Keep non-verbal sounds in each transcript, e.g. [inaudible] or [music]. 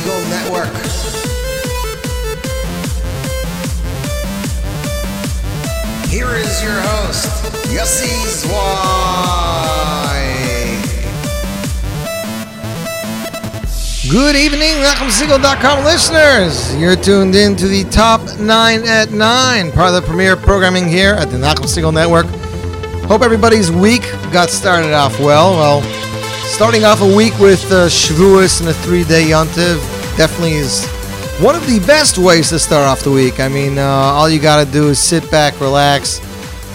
Segal Network. Here is your host, Yossi Zweig. Good evening, NachumSegal.com listeners. You're tuned in to the Top 9 at 9, part of the premier programming here at the Nachum Segal Network. Hope everybody's week got started off well. Well, starting off a week with uh, Shavuos and a three-day Yontiv definitely is one of the best ways to start off the week. I mean, uh, all you got to do is sit back, relax,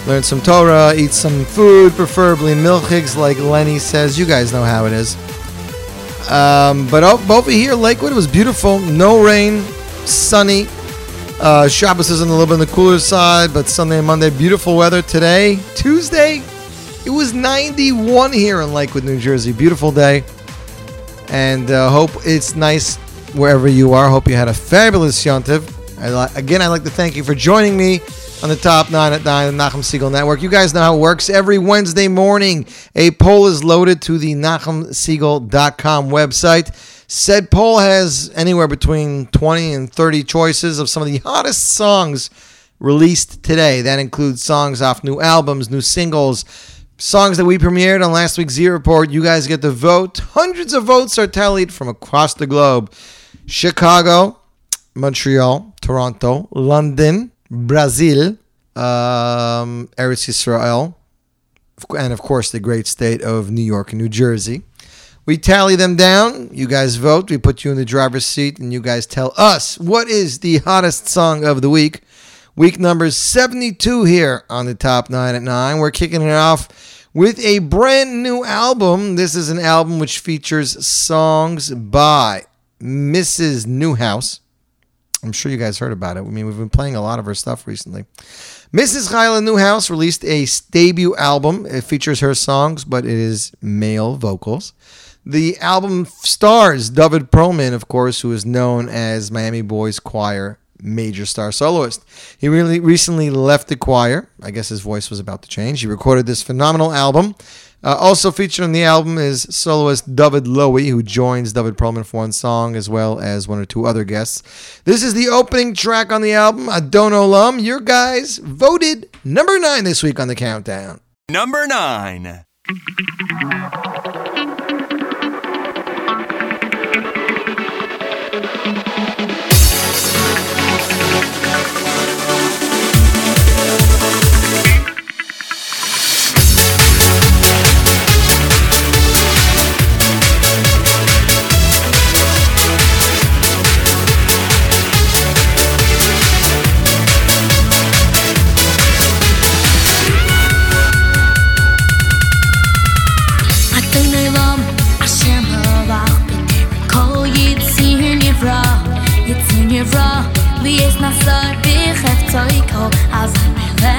learn some Torah, eat some food, preferably milchigs, like Lenny says. You guys know how it is. Um, but over here, Lakewood, was beautiful. No rain, sunny. Uh, Shabbos is on a little bit on the cooler side, but Sunday and Monday, beautiful weather. Today, Tuesday, it was 91 here in Lakewood, New Jersey. Beautiful day. And uh, hope it's nice wherever you are. Hope you had a fabulous Yontiv. Again, I'd like to thank you for joining me on the top nine at nine, the Nachum Segal Network. You guys know how it works. Every Wednesday morning, a poll is loaded to the NachumSegal.com website. Said poll has anywhere between 20 and 30 choices of some of the hottest songs released today. That includes songs off new albums, new singles, songs that we premiered on last week's Z Report. You guys get to vote. Hundreds of votes are tallied from across the globe Chicago, Montreal, Toronto, London, Brazil, um, Eretz Israel, and of course the great state of New York and New Jersey. We tally them down. You guys vote. We put you in the driver's seat, and you guys tell us what is the hottest song of the week. Week number 72 here on the top 9 at 9. We're kicking it off with a brand new album. This is an album which features songs by Mrs. Newhouse. I'm sure you guys heard about it. I mean, we've been playing a lot of her stuff recently. Mrs. Chayla Newhouse released a debut album. It features her songs, but it is male vocals. The album stars David Perlman, of course, who is known as Miami Boys Choir major star soloist. He really recently left the choir. I guess his voice was about to change. He recorded this phenomenal album. Uh, also featured on the album is soloist David Lowy, who joins David Perlman for one song, as well as one or two other guests. This is the opening track on the album, Adon Olam. Your guys voted number nine this week on the countdown. Number nine.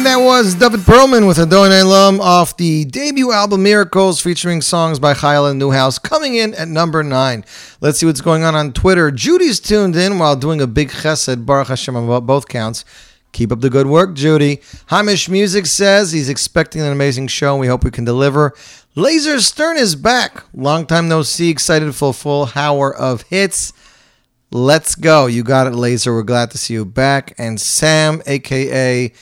And that was David Perlman with Adon Olam off the debut album Miracles featuring songs by Chayla Newhouse coming in at number 9. Let's see what's going on on Twitter. Judy's tuned in while doing a big chesed, Baruch Hashem on both counts. Keep up the good work, Judy. Hamish Music says he's expecting an amazing show and we hope we can deliver. Laser Stern is back. Long time no see. Excited for a full hour of hits. Let's go. You got it, Laser. We're glad to see you back. And Sam, aka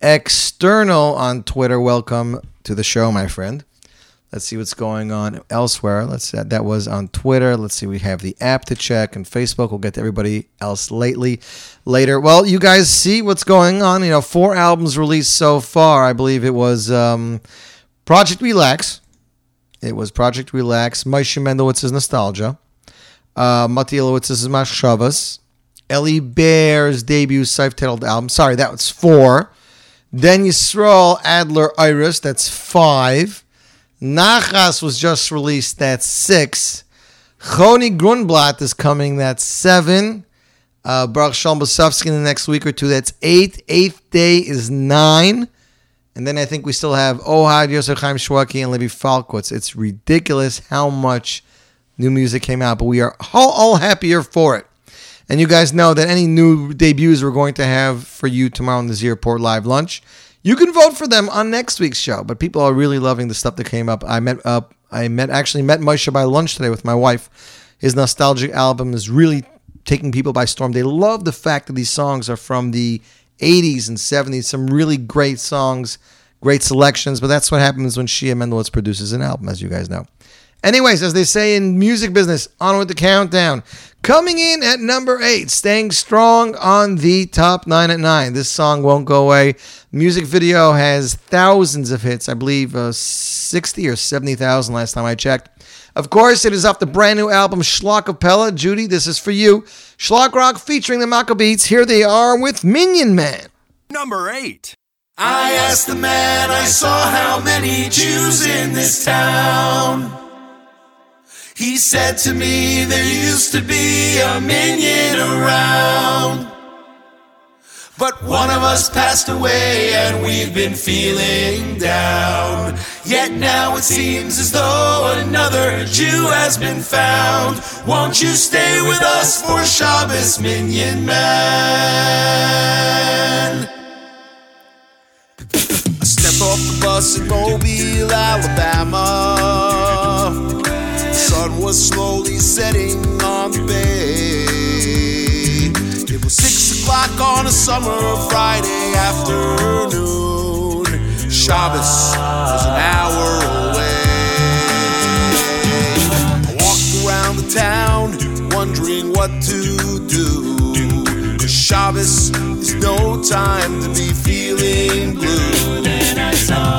External on Twitter, welcome to the show, my friend. Let's see what's going on elsewhere. Let's that was on Twitter. Let's see, we have the app to check and Facebook. We'll get to everybody else lately later. Well, you guys see what's going on. You know, four albums released so far. I believe it was um, Project Relax. It was Project Relax. Moshe Mendelowitz's Nostalgia uh, Mati Ilowitz's Machshavas, Eli Bear's debut self-titled album. Sorry, that was four. Then Yisrael Adler Iris, that's five. Nachas was just released, that's six. Choni Grunblatt is coming, that's seven. Uh, Baruch Shalom Blesofsky in the next week or two, that's eight. Eighth day is nine. And then I think we still have Ohad, Yosef Chaim Shwaki, and Levi Falkowitz. It's ridiculous how much new music came out, but we are all, all happier for it. And you guys know that any new debuts we're going to have for you tomorrow on the Z Report Live Lunch, you can vote for them on next week's show. But people are really loving the stuff that came up. I met up. I met actually met Moshe by lunch today with my wife. His nostalgic album is really taking people by storm. They love the fact that these songs are from the 80s and 70s. Some really great songs, great selections. But that's what happens when Shia Mendelowitz produces an album, as you guys know. Anyways, as they say in music business, on with the countdown. Coming in at number eight, staying strong on the top nine at nine. This song won't go away. Music video has thousands of hits. I believe uh, 60 or 70,000 last time I checked. Of course, it is off the brand new album Schlockapella. Judy, this is for you. Schlock Rock featuring the Maccabeats. Here they are with Minyan Man. Number eight. I asked the man I saw how many Jews in this town. He said to me, there used to be a minyan around. But one of us passed away and we've been feeling down. Yet now it seems as though another Jew has been found. Won't you stay with us for Shabbos, Minyan Man? I stepped off the bus in Mobile, Alabama was slowly setting on the bay. It was six o'clock on a summer Friday afternoon. Shabbos was an hour away. I walked around the town, wondering what to do. Shabbos is no time to be feeling blue. Then I saw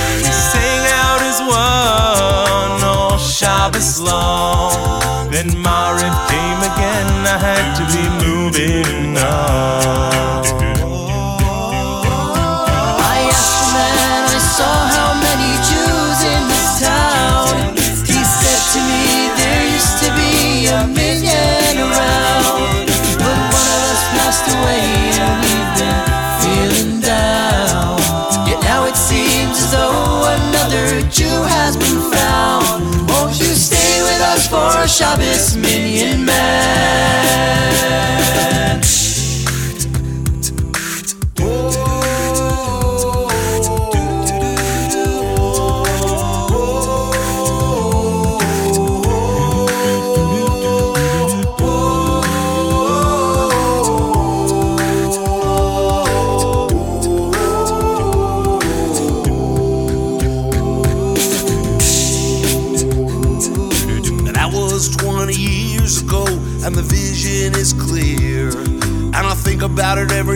Shabbos long. Then Mariv Shabbos Minyan Man.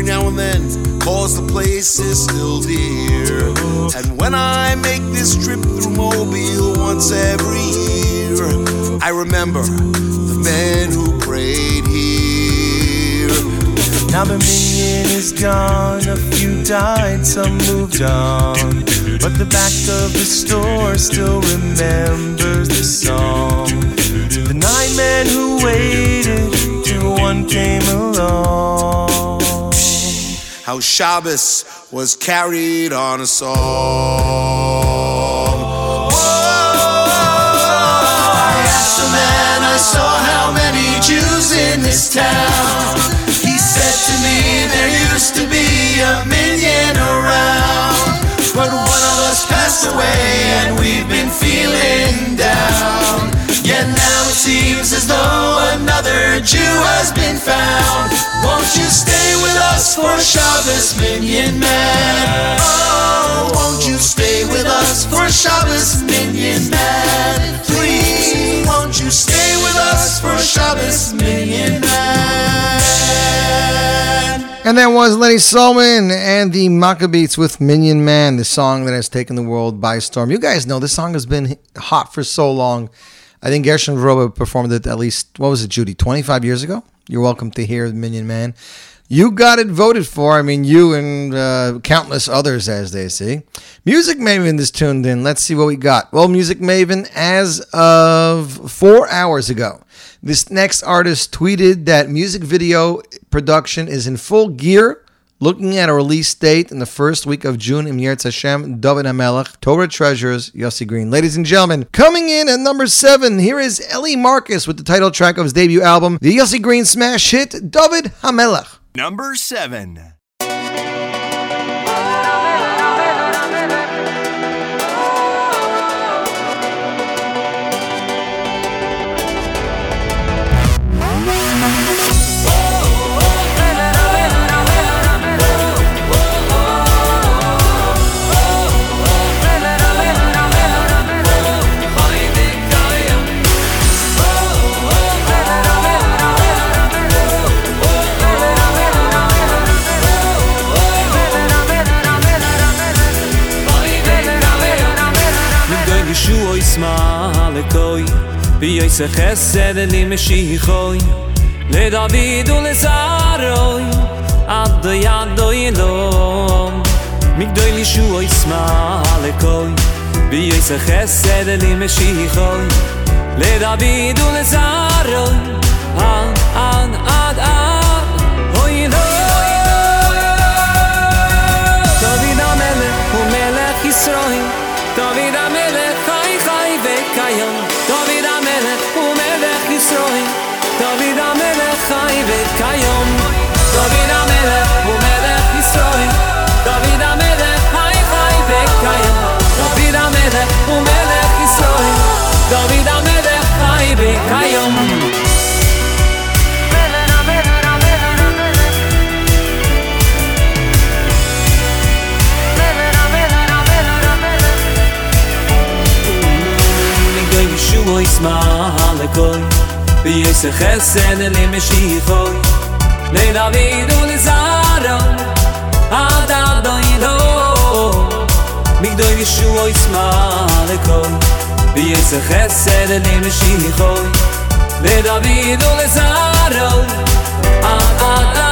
Now and then, cause the place is still dear. And when I make this trip through Mobile once every year, I remember the men who prayed here. Now the minyan is gone, a few died, some moved on. But the back of the store still remembers the song. The nine men who waited till one came along. How Shabbos was carried on a song. I asked a man I saw how many Jews in this town. He said to me there used to be a million around. But one of us passed away and we've been feeling down. Yet now it seems as though another Jew has been found. Won't you stay with us for Shabbos, Minyan Man? Oh, won't you stay with us for Shabbos, Minyan Man? Please, won't you stay with us for Shabbos, Minyan Man? And that was Lenny Solomon and the Maccabeats with Minyan Man, the song that has taken the world by storm. You guys know this song has been hot for so long. I think Gershon Veroba performed it at least, what was it, Judy, 25 years ago? You're welcome to hear the Minyan Man. You got it voted for. I mean, you and uh, countless others, as they say. Music Maven is tuned in. Let's see what we got. Well, Music Maven, as of four hours ago, this next artist tweeted that music video production is in full gear, looking at a release date in the first week of June Yirtz Hashem, David HaMelech, Torah Treasures, Yossi Green. Ladies and gentlemen, coming in at number seven, here is Ellie Marcus with the title track of his debut album, the Yossi Green smash hit, David HaMelech. Number seven. bi yoy se khesed li mishi le david ul zaroy ad de yad do ilom mig do li shu oy smal koy bi yoy se khesed li mishi le david ul zaroy an an an ישמע לכל ביש חסן למשיחו לילה וידו לזרו עד עד דוידו מגדו ישוע ישמע לכל ביש חסן למשיחו לילה וידו לזרו עד עד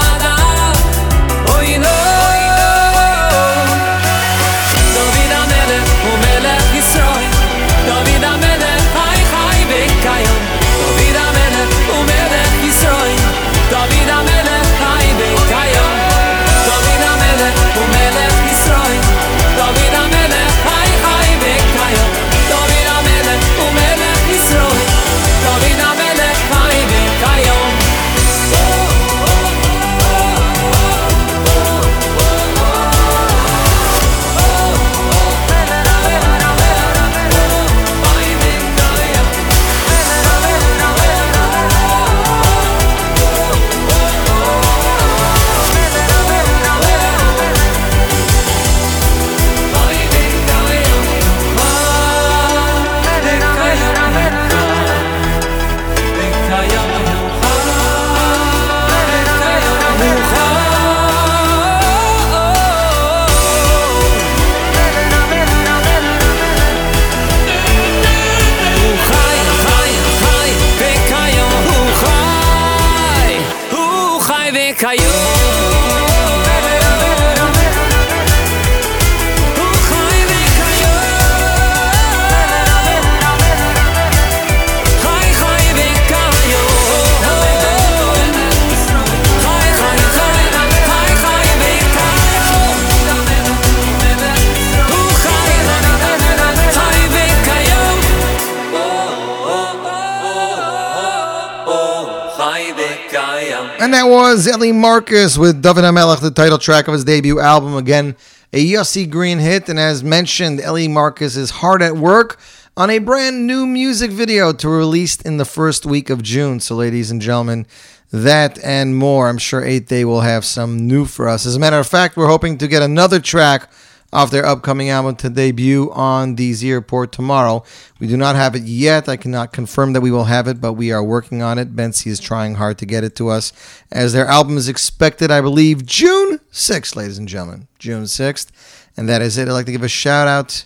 was Ellie Marcus with David Hamelech, the title track of his debut album. Again, a Yossi Green hit. And as mentioned, Ellie Marcus is hard at work on a brand new music video to be released in the first week of June. So, ladies and gentlemen, that and more. I'm sure 8th Day will have some new for us. As a matter of fact, we're hoping to get another track off their upcoming album to debut on the Z Report tomorrow. We do not have it yet. I cannot confirm that we will have it, but we are working on it. Bentzi is trying hard to get it to us, as their album is expected, I believe, June 6th, ladies and gentlemen. June 6th. And that is it. I'd like to give a shout out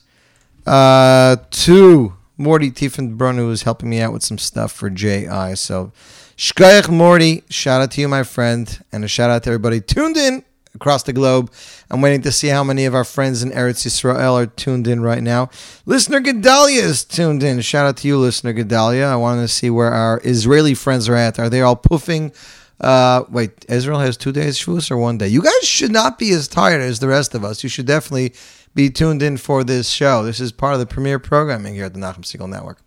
uh, to Morty Tiefenbrunn, who is helping me out with some stuff for JI. So, Shkayach Morty, shout out to you, my friend, and a shout out to everybody tuned in across the globe. I'm waiting to see how many of our friends in Eretz Yisrael are tuned in right now. Listener Gedalia is tuned in. Shout out to you, listener Gedalia. I wanted to see where our Israeli friends are at. Are they all poofing? Uh, wait, Israel has two days Shavuos or one day? You guys should not be as tired as the rest of us. You should definitely be tuned in for this show. This is part of the premiere programming here at the Nachum Segal Network.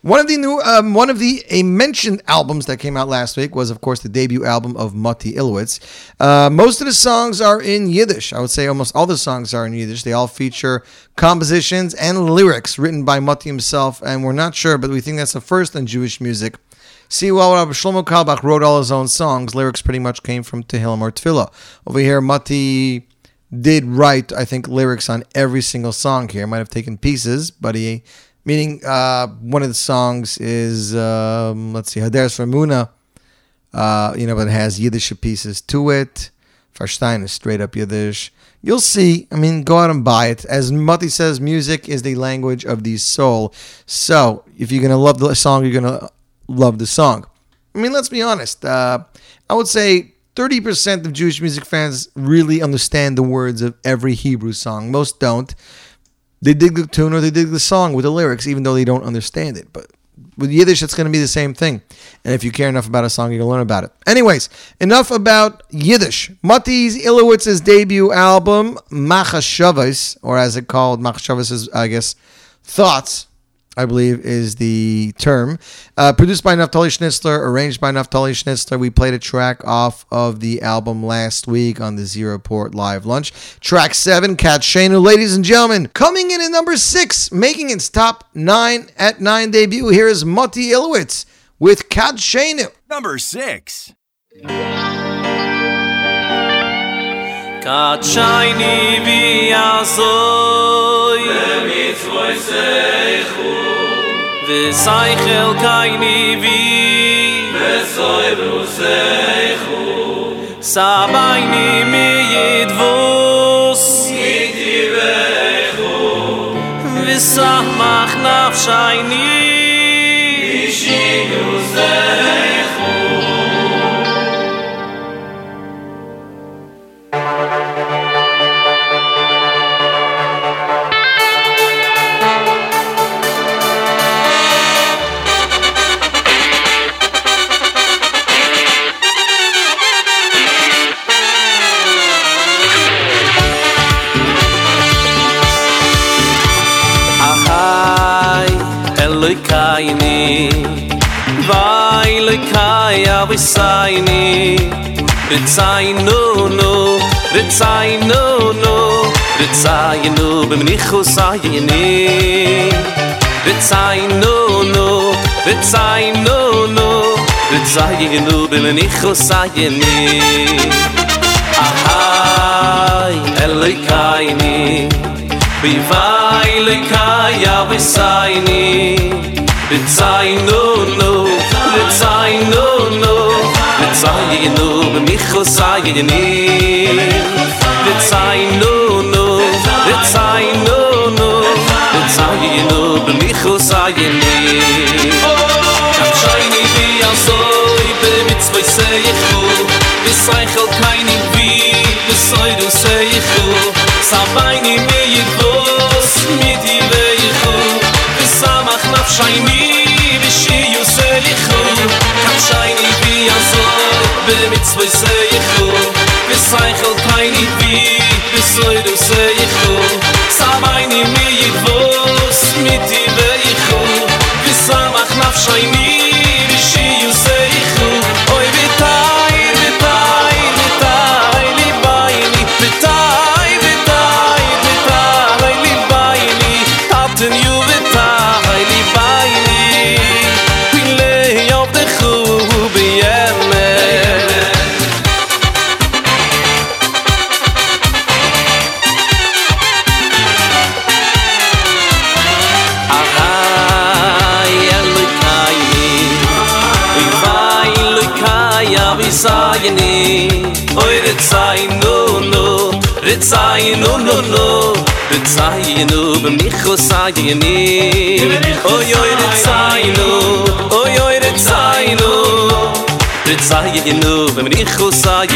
One of the new, um, one of the a mentioned albums that came out last week was, of course, the debut album of Mati Ilowitz. Uh, most of the songs are in Yiddish. I would say almost all the songs are in Yiddish. They all feature compositions and lyrics written by Mati himself, and we're not sure, but we think that's the first in Jewish music. See, while Rabbi Shlomo Carlebach wrote all his own songs, lyrics pretty much came from Tehillim or Tefillah. Over here, Mati did write, I think, lyrics on every single song here. Might have taken pieces, but he, meaning uh, one of the songs is, um, let's see, Haderes for Muna, uh, you know, but it has Yiddish pieces to it. Farstein is straight up Yiddish. You'll see. I mean, go out and buy it. As Mati says, music is the language of the soul. So, if you're going to love the song, you're going to love the song. I mean, let's be honest. Uh, I would say 30% of Jewish music fans really understand the words of every Hebrew song. Most don't. They dig the tune or they dig the song with the lyrics, even though they don't understand it. But with Yiddish, it's going to be the same thing. And if you care enough about a song, you can learn about it. Anyways, enough about Yiddish. Mati's Ilowitz's debut album, Machashavas, or as it called, Machashavas is, I guess, Thoughts, I believe is the term. Uh, produced by Naftali Schnitzler, arranged by Naftali Schnitzler. We played a track off of the album last week on the Z Report Live Lunch. Track seven, Kat Shanu. Ladies and gentlemen, coming in at number six, making its top nine at nine debut. Here is Moti Ilowitz with Kat Shanu. Number six. Kat shayni vi azoy Bemitzvoy seichu sei gel kain וסוי רוסייכו mesoyr sei ידבוס sabayni mi yit vos git zay nu bim nikh usay ni. Vet zay nu nu vet zay nu nu. Vet zay nu bim nikh usay ni. Ahay elay kay ni. Bi vay le kay ya ni. Vet zay nu nu vet zay nu nu. Vet nu bim nikh ni. Vet zay nu nu khusayni Zeit in ihr Oh jo ihr Zeit in ihr Oh jo ihr Zeit in ihr Zeit wenn ich so sage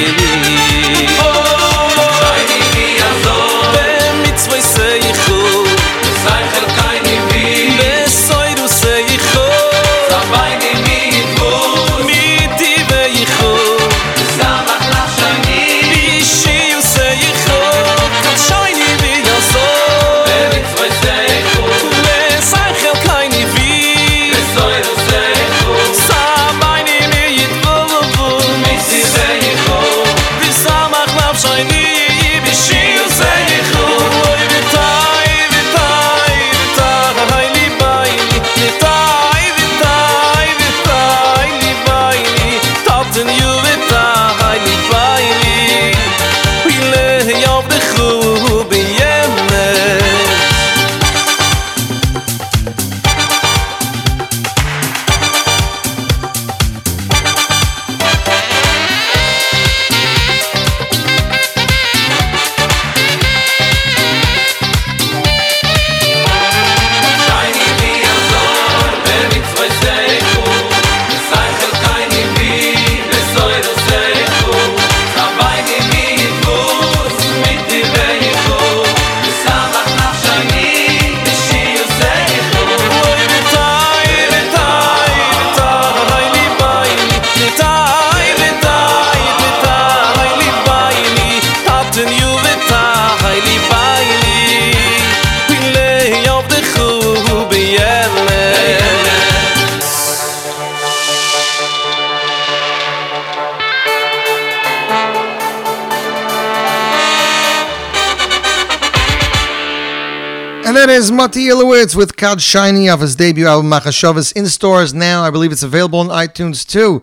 is Mati Ilowitz with Kad Shiny off his debut album Machashavas in stores now. I believe it's available on iTunes too.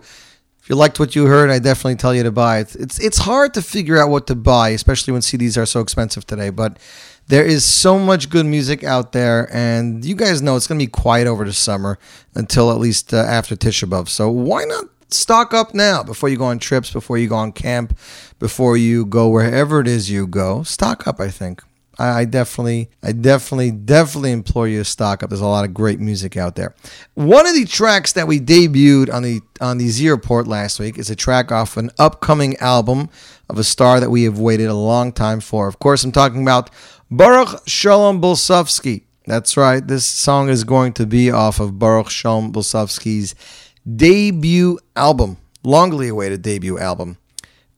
If you liked what you heard, I definitely tell you to buy it. It's it's hard to figure out what to buy, especially when CDs are so expensive today. But there is so much good music out there, and you guys know it's going to be quiet over the summer until at least uh, after Tisha B'av. So why not stock up now before you go on trips, before you go on camp, before you go wherever it is you go? Stock up, I think. I, I definitely, I definitely, definitely implore you to stock up. There's a lot of great music out there. One of the tracks that we debuted on the on the Z Report last week is a track off an upcoming album of a star that we have waited a long time for. Of course, I'm talking about Baruch Shalom Blesofsky. That's right. This song is going to be off of Baruch Shalom Blesofsky's debut album, longly awaited debut album.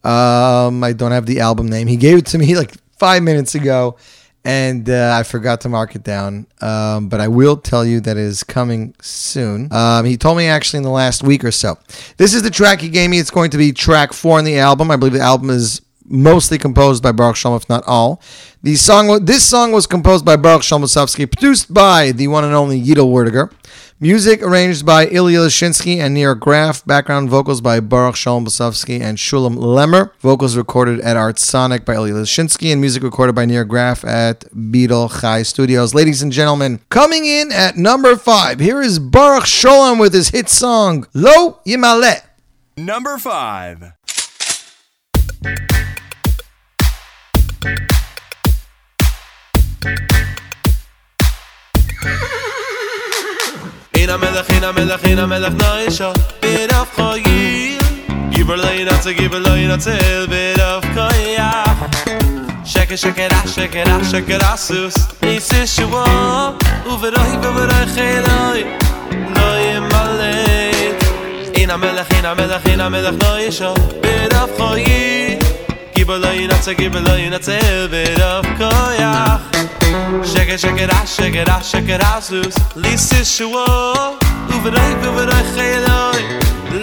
Um, I don't have the album name. He gave it to me like five minutes ago, and uh, I forgot to mark it down. Um, but I will tell you that it is coming soon. Um, he told me actually in the last week or so. This is the track he gave me. It's going to be track four on the album. I believe the album is mostly composed by Baruch Shalom, if not all. The song, this song was composed by Baruch Shalom produced by the one and only Yidel Werdiger. Music arranged by Ilya Lashinsky and Nir Graf. Background vocals by Baruch Shalom Blesofsky and Shulem Lemmer. Vocals recorded at Art Sonic by Ilya Lashinsky and music recorded by Nir Graf at Beetle Chai Studios. Ladies and gentlemen, coming in at number five, here is Baruch Shalom with his hit song Lo Yimaleh. Number five. [laughs] Hina melech, hina melech, hina melech na isha Bid af chayil Giver lay na tse, giver lay na El bid af chaya Shake it, shake it, ah, shake it, ah, shake it, ah, sus. Nis ish uwa Uveroi, uveroi, chayloi Noi. Malay Hina melech, hina melech, hina melech na isha Bid af chayil gibelo in atze gibelo in atze vet of koyach shake shake it ah shake it ah shake it ah sus lis is shwo u vrei u vrei khayloi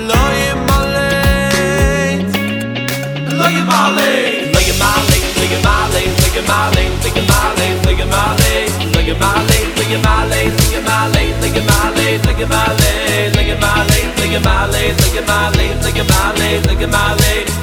lo yemaleit lo yemaleit lo yemaleit lo yemaleit lo yemaleit lo yemaleit lo yemaleit lo yemaleit lo yemaleit lo yemaleit lo yemaleit lo yemaleit lo yemaleit lo yemaleit lo yemaleit lo yemaleit lo yemaleit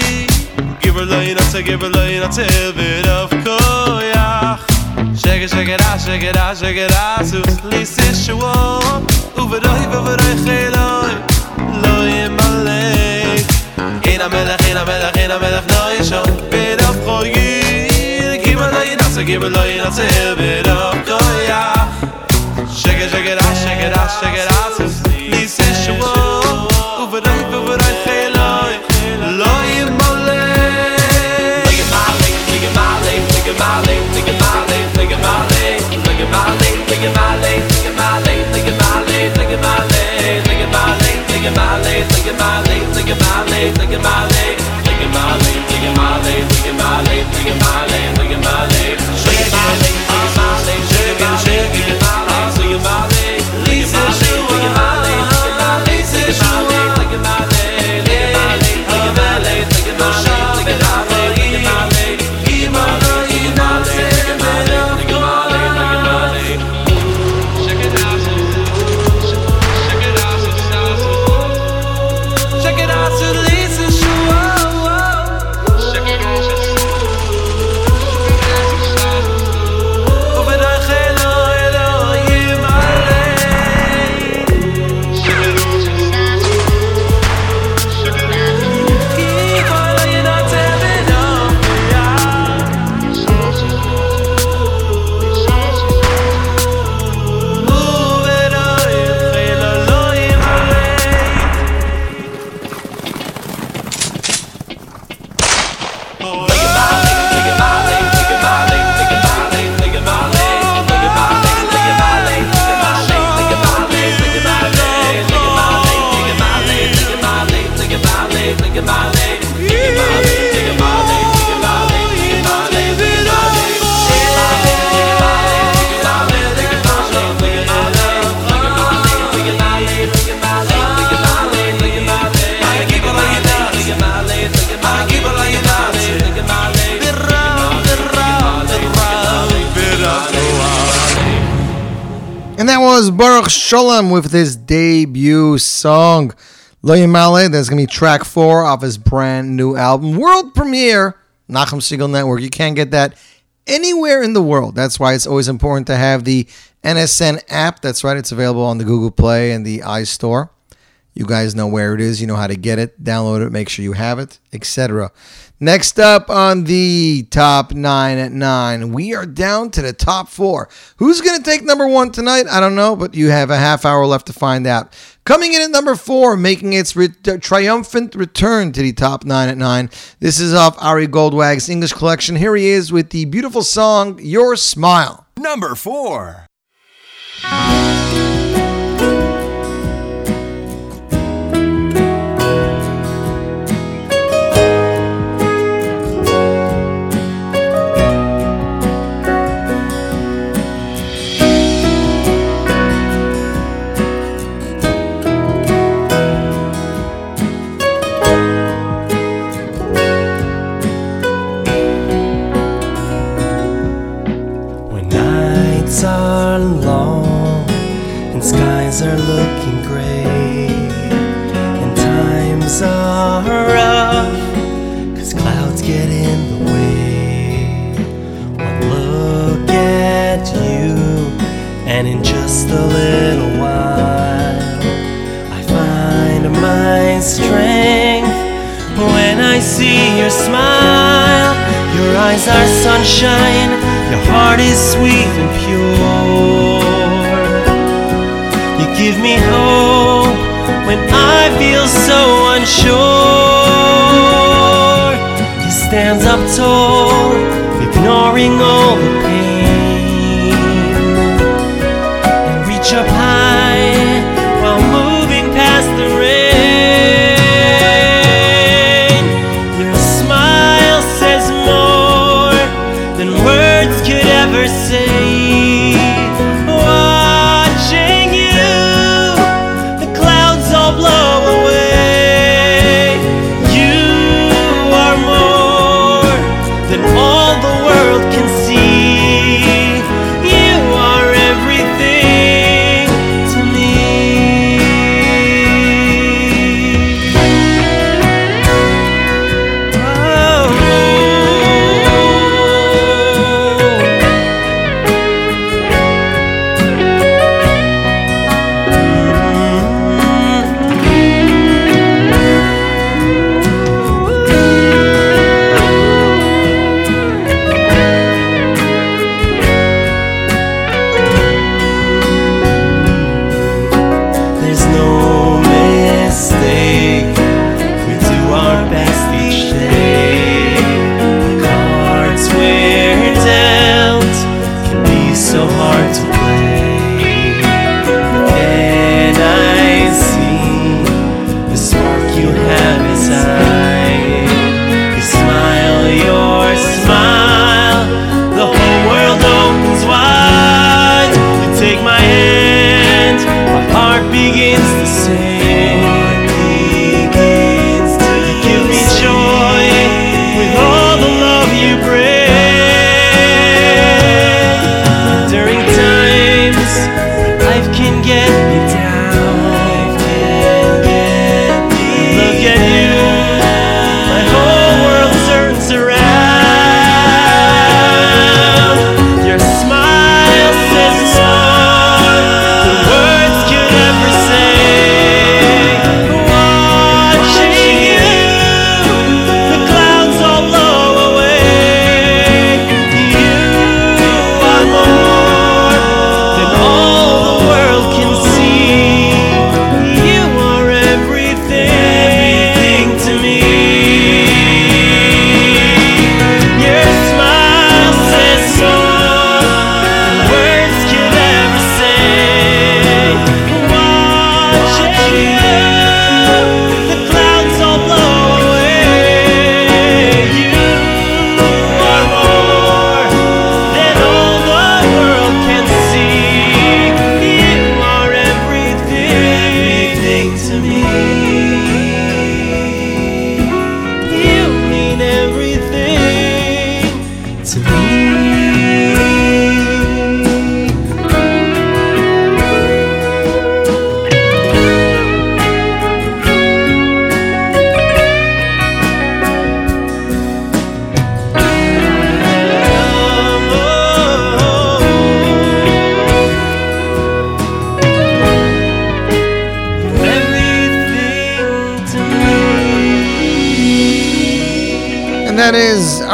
give her loy not to give her loy not to bit of koyach. Shake it shake it out shake it out shake it out. So shwo over doy over doy khiloy loy malay in a melach in a melach in a melach na isha bit of khoyi give her loy not to give her loy not to bit of koyach. Shake it shake it out shake it out shake it out. So lis is shwo Taking my legs, taking my legs, taking my legs, taking my legs. Shulem with his debut song, Lo Yimale. That's going to be track four off his brand new album, world premiere, Nachum Segal Network. You can't get that anywhere in the world. That's why it's always important to have the NSN app. That's right, it's available on the Google Play and the iStore. You guys know where it is. You know how to get it. Download it. Make sure you have it, etc. Next up on the top nine at nine, we are down to the top four. Who's going to take number one tonight? I don't know, but you have a half hour left to find out. Coming in at number four, making its re- triumphant return to the top nine at nine. This is off Ari Goldwag's English collection. Here he is with the beautiful song Your Smile. Number four. are looking gray, and times are rough, cause clouds get in the way. One look at you, and in just a little while, I find my strength when I see your smile. Your eyes are sunshine, your heart is sweet and pure. Give me hope when I feel so unsure. He stands up tall, ignoring all the pain,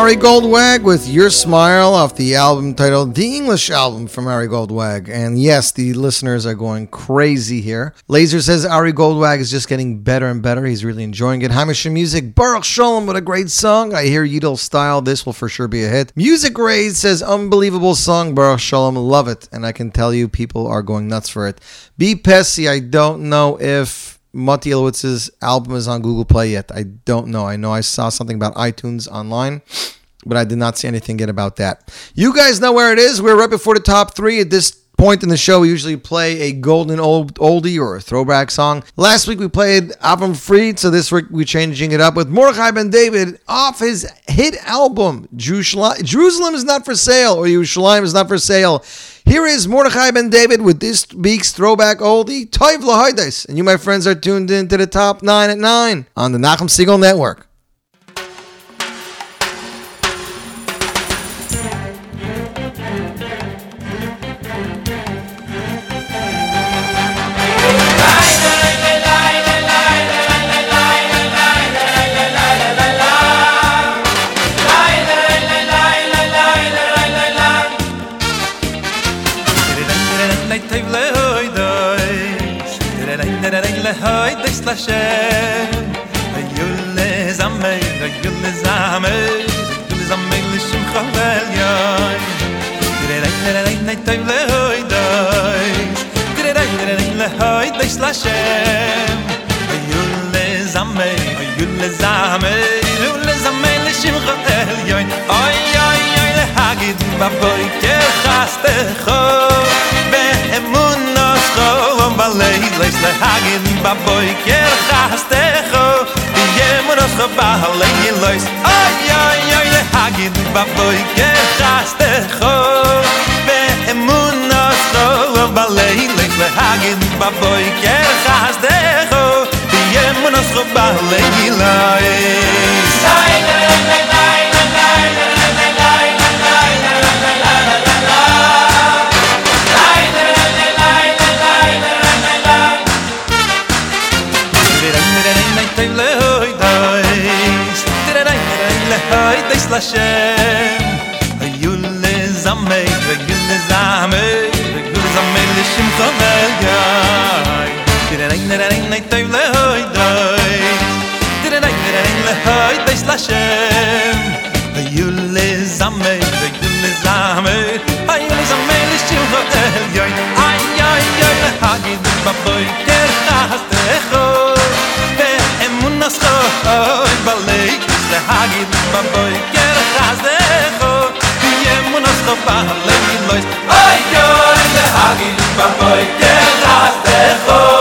Ari Goldwag with Your Smile off the album titled The English Album from Ari Goldwag. And yes, the listeners are going crazy here. Laser says Ari Goldwag is just getting better and better. He's really enjoying it. Hamish Music, Baruch Shalom, what a great song. I hear Yidel style. This will for sure be a hit. Music Raid says unbelievable song, Baruch Shalom. Love it. And I can tell you people are going nuts for it. Be Pessy, I don't know if Mati Elowitz's album is on Google Play yet. I don't know. I know I saw something about iTunes online, but I did not see anything yet about that. You guys know where it is. We're right before the top three at this point in the show. We usually play a golden old oldie or a throwback song. Last week we played Avram Fried, so this week we're changing it up with Mordechai Ben David off his hit album Jerusalem is not for sale or Yerushalayim is not for sale. Here is Mordechai Ben David with this week's throwback oldie, Toiv Lahaides. And you, my friends, are tuned in to the top nine at nine on the Nachum Segal Network. lei tay le hoy doy der lei der lei le hoy de slashe a le zame a le zame yul le zame le shim khavel yoy. Der lei der lei lei tay le hoy doy der lei der lei le hoy de slashe a le zame a le zame yul le zame le shim khavel yoy. Ay ay ay le hagit ba boy ke khaste khoy אמונות חום בלילס להגן בבויקר חסטכו תהיה אמונות חום אוי אוי אוי להגן בבויקר חסטכו ואמונות חום בלילס להגן בבויקר חסטכו תהיה אמונות חום בלילס Hashem. Ayule zamei, vayule zamei Vayule zamei lishim chomel gai Tirarein, tirarein, nai toiv lehoi doi Tirarein, tirarein, lehoi doi shlashem Ayule zamei, vayule zamei Ayule zamei lishim chomel gai Ay, ay, ay, ay, lehagid baboy ker khastekhoy ve emun nascho oy balek להגיד בבויקר חזכו תהיה מונס חובה לגילויס אוי יוי להגיד בבויקר חזכו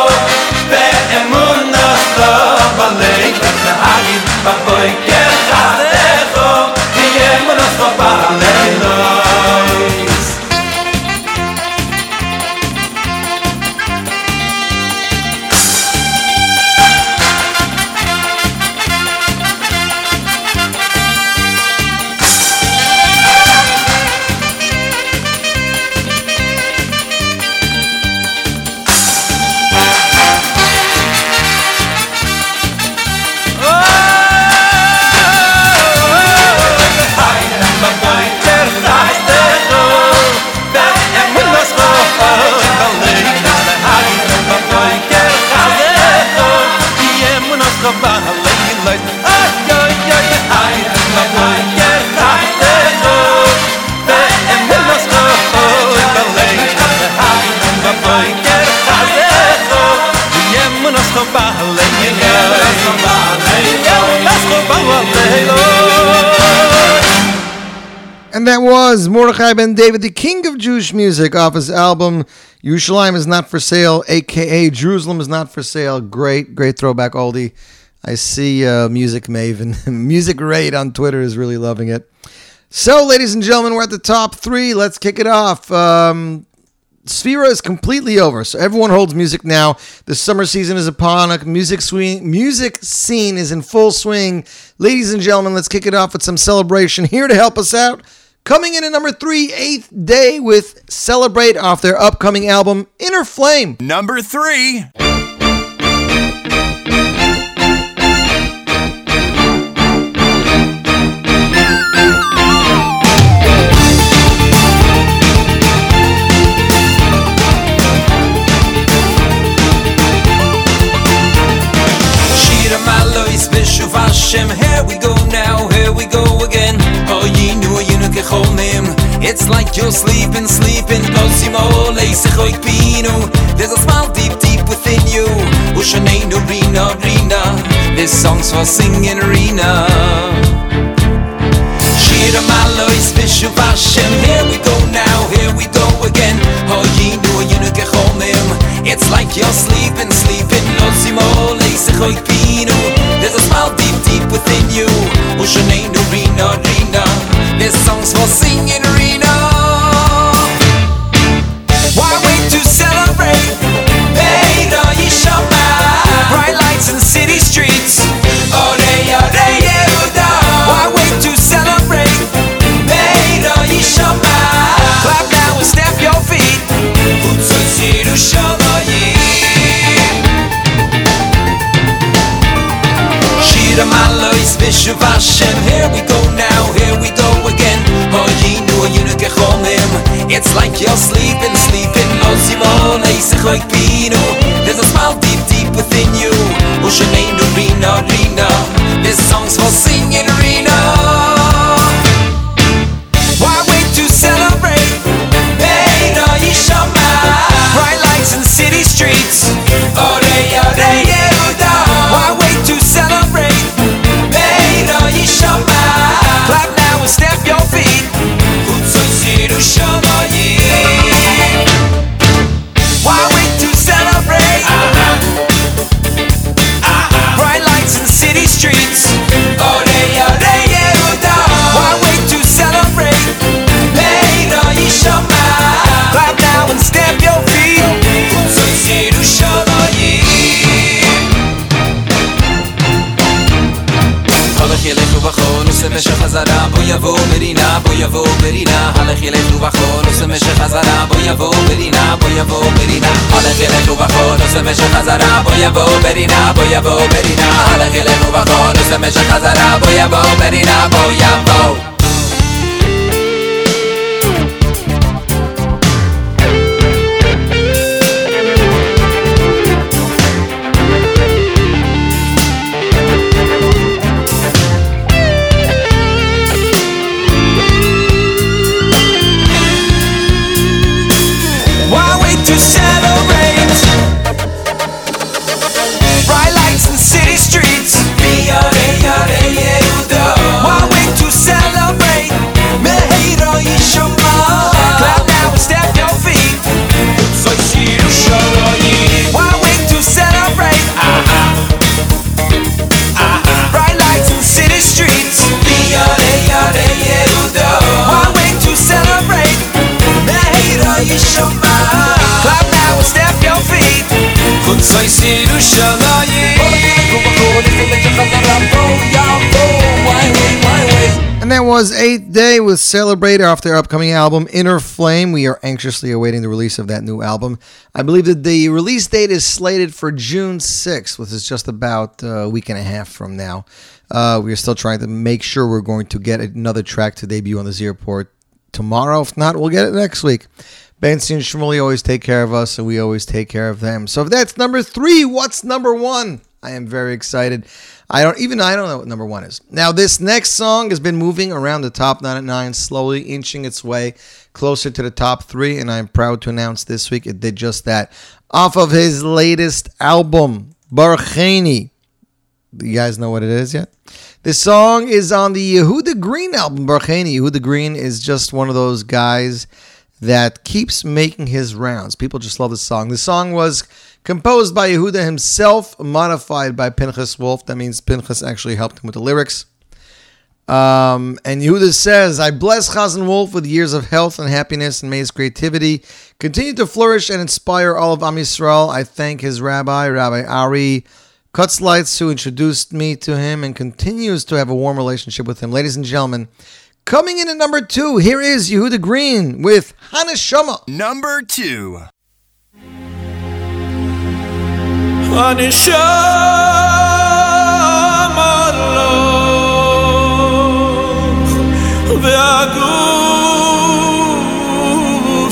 Ben David, the king of Jewish music, off his album Yerushalayim is Not for Sale, aka Jerusalem is Not for Sale. Great, great throwback oldie. I see uh, Music Maven, [laughs] Music Raid on Twitter is really loving it. So, ladies and gentlemen, we're at the top three. Let's kick it off. Um, Sphera is completely over, so everyone holds music now. The summer season is upon. A music swing, music scene is in full swing. Ladies and gentlemen, let's kick it off with some celebration. Here to help us out, coming in at number three, Eighth Day with Celebrate off their upcoming album Inner Flame. Number three. Song's for singing Rina. Shira Malois Bishuv Hashem, here we go now, here we go again. Know Kechomim. It's like you're sleeping, sleeping. Osimo Leisechoik Pinu. There's a smile deep, deep within you. fish of Hashem. Here we go now, here we go again. It's like you're sleeping, sleeping. There's a smile deep, deep within you. This song's for دوستمش خزرم باید با برینا باید با برینا حالا گله رو بخون دوستمش خزرم باید با برینا باید با was Eighth Day with Celebrate off their upcoming album Inner Flame. We are anxiously awaiting the release of that new album. I believe that the release date is slated for June 6th, which is just about a week and a half from now. Uh, we are still trying to make sure we're going to get another track to debut on the Z Report tomorrow. If not, we'll get it next week. Bentzi and Shmuley always take care of us, and we always take care of them. So if that's number three, what's number one? I am very excited. I don't even I don't know what number one is. Now this next song has been moving around the top nine at nine, slowly inching its way closer to the top three, and I'm proud to announce this week it did just that. Off of his latest album, Barcheni. You guys know what it is yet? This song is on the Yehuda Green album, Barcheni. Yehuda Green is just one of those guys that keeps making his rounds. People just love this song. The song was composed by Yehuda himself, modified by Pinchas Wolf. That means Pinchas actually helped him with the lyrics. Um, and Yehuda says, I bless Chazan Wolf with years of health and happiness, and may his creativity continue to flourish and inspire all of Am Yisrael. I thank his rabbi, Rabbi Ari Kutzleitz, who introduced me to him and continues to have a warm relationship with him. Ladies and gentlemen, coming in at number two, here is Yehuda Green with Haneshama. Number two. הנשמה לו והגוף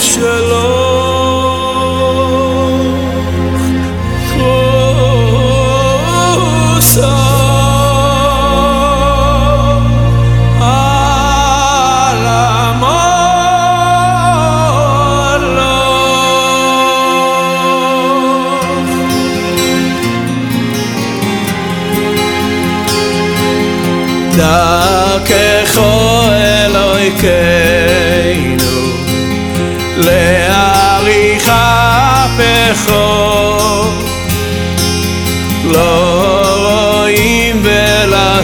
שלו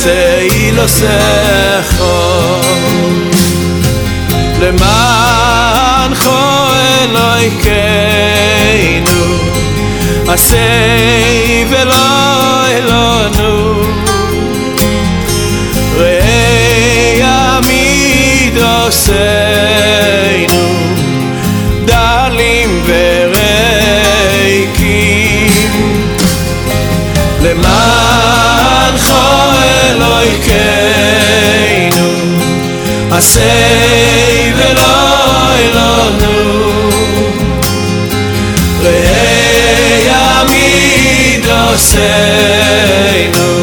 ולטויבים ויישא הילוסךו למענכו אלוהיכנו עשה ולא אלונו ראה ימיד עושנו עשה ולא אלונו ראה ימיד עושנו דלים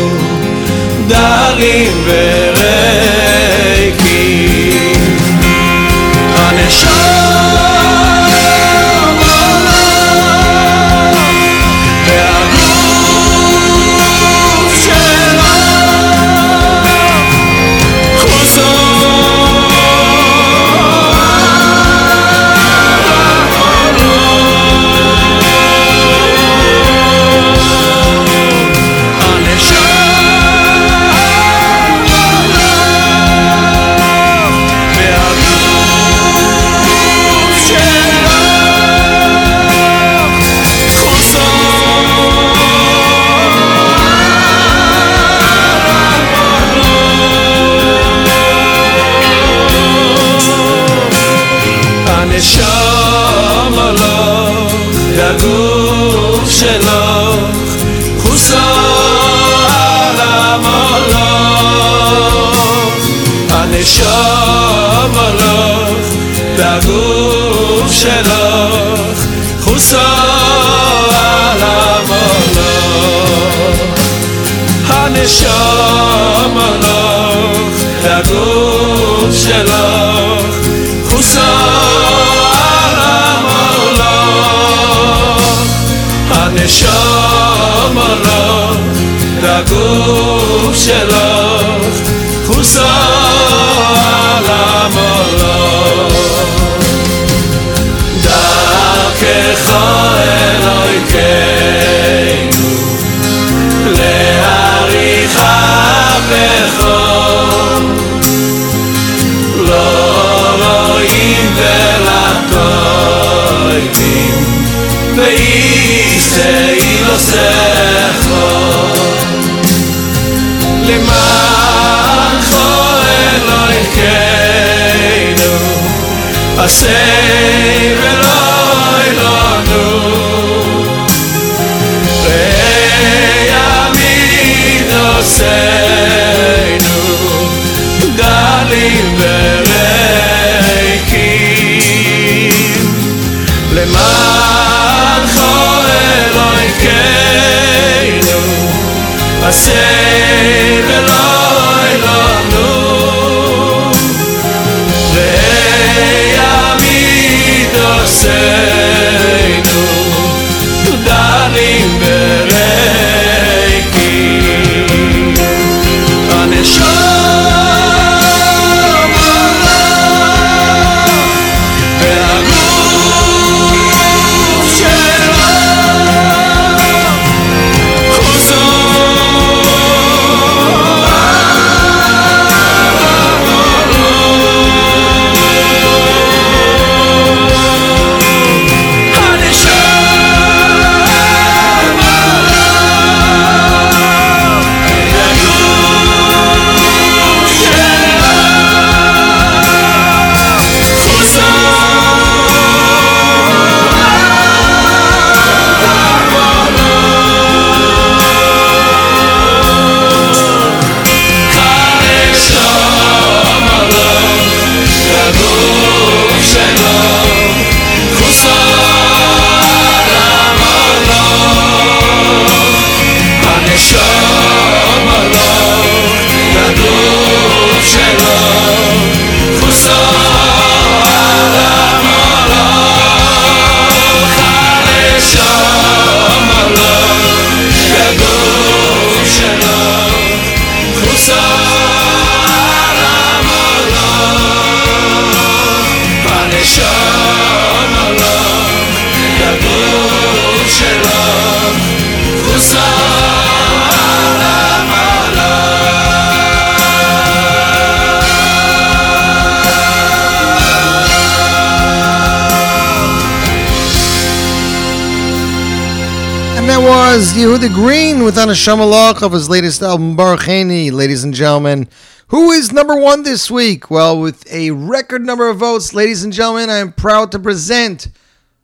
Was Yehuda Green with Haneshama Malach of his latest album, Barcheni, ladies and gentlemen. Who is number one this week? Well, with a record number of votes, ladies and gentlemen, I am proud to present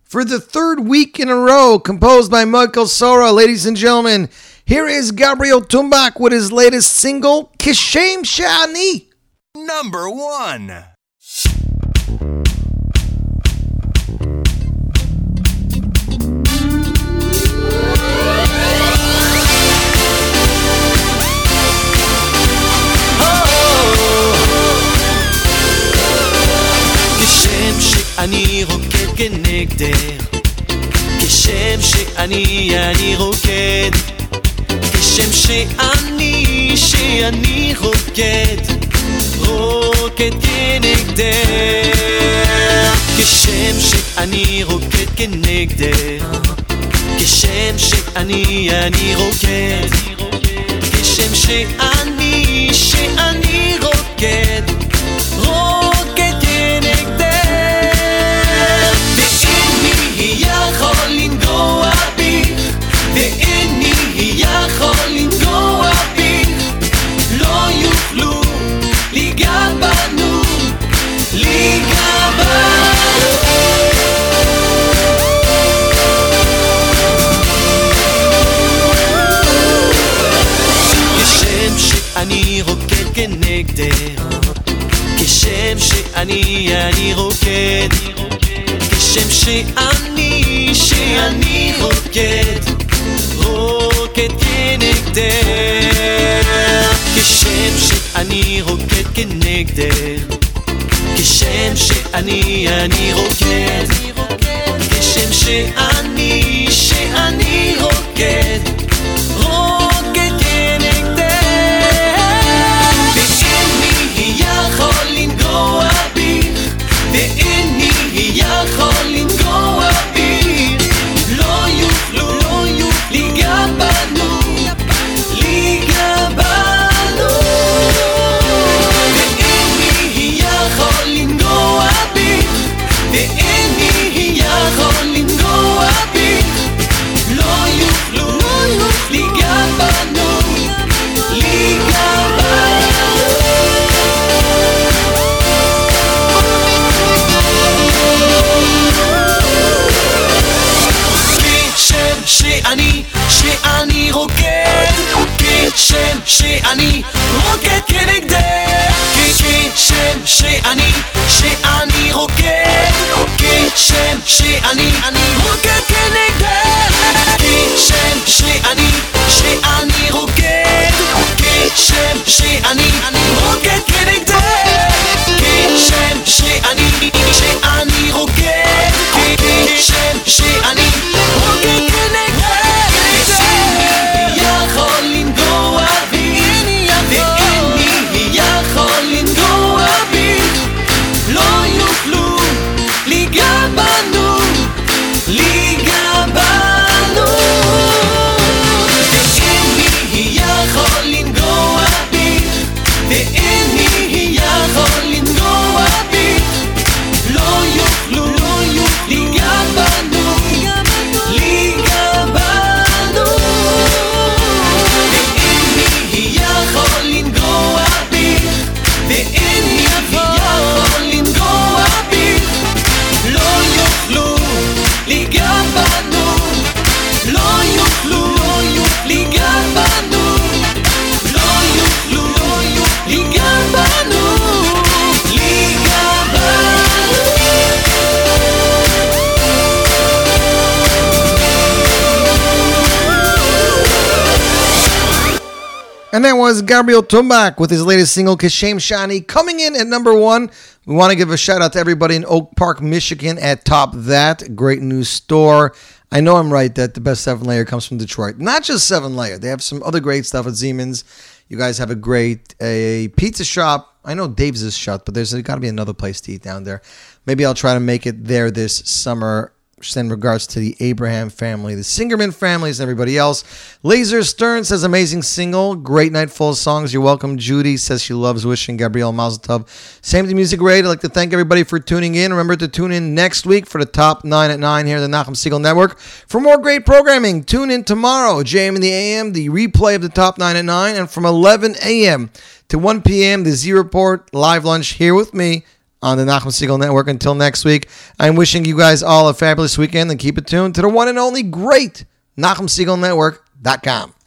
for the third week in a row, composed by Michael Sora, ladies and gentlemen. Here is Gabriel Tumbak with his latest single, Kishem Shani. Number one. שאני רוקד כנגדך. כשם שאני, אני רוקד. כשם שאני, שאני רוקד. רוקד כנגדך. כשם שאני רוקד כנגדך. כשם שאני, אני רוקד. כשם שאני, שאני רוקד רוקד הגדר. כשם שאני, אני רוקד כשם שאני, שאני רוקד רוקד כנגדר. כשם שאני רוקד כנגדר. כשם שאני, אני רוקד כשם שאני, שאני שאני, שאני רוקד. כשם שאני רוקד כנגדך. כשם שאני, שאני רוקד. כשם שאני, אני רוקד כנגדך. כשם שאני, שאני רוקד. כשם שאני, אני רוקד כנגדך. כשם שאני, שאני רוקד. כשם שאני Gabriel Tumbak with his latest single, Kashem Shani, coming in at number one. We want to give a shout out to everybody in Oak Park, Michigan at Top That. Great new store. I know I'm right that the best seven layer comes from Detroit. Not just seven layer, they have some other great stuff at Siemens. You guys have a great a pizza shop. I know Dave's is shut, but there's got to be another place to eat down there. Maybe I'll try to make it there this summer in regards to the Abraham family, the Singerman families, and everybody else. Laser Stern says amazing single, great night full of songs. You're welcome. Judy says she loves wishing Gabrielle Mazel Tov. Same to Music Radio. I'd like to thank everybody for tuning in. Remember to tune in next week for the top nine at nine here at the Nachum Segal Network. For more great programming, tune in tomorrow, JM in the AM, the replay of the top nine at nine, and from 11 a.m. to 1 p.m., the Z Report live lunch here with me on the Nachum Segal Network. Until next week, I'm wishing you guys all a fabulous weekend and keep it tuned to the one and only great NachumSegalNetwork.com.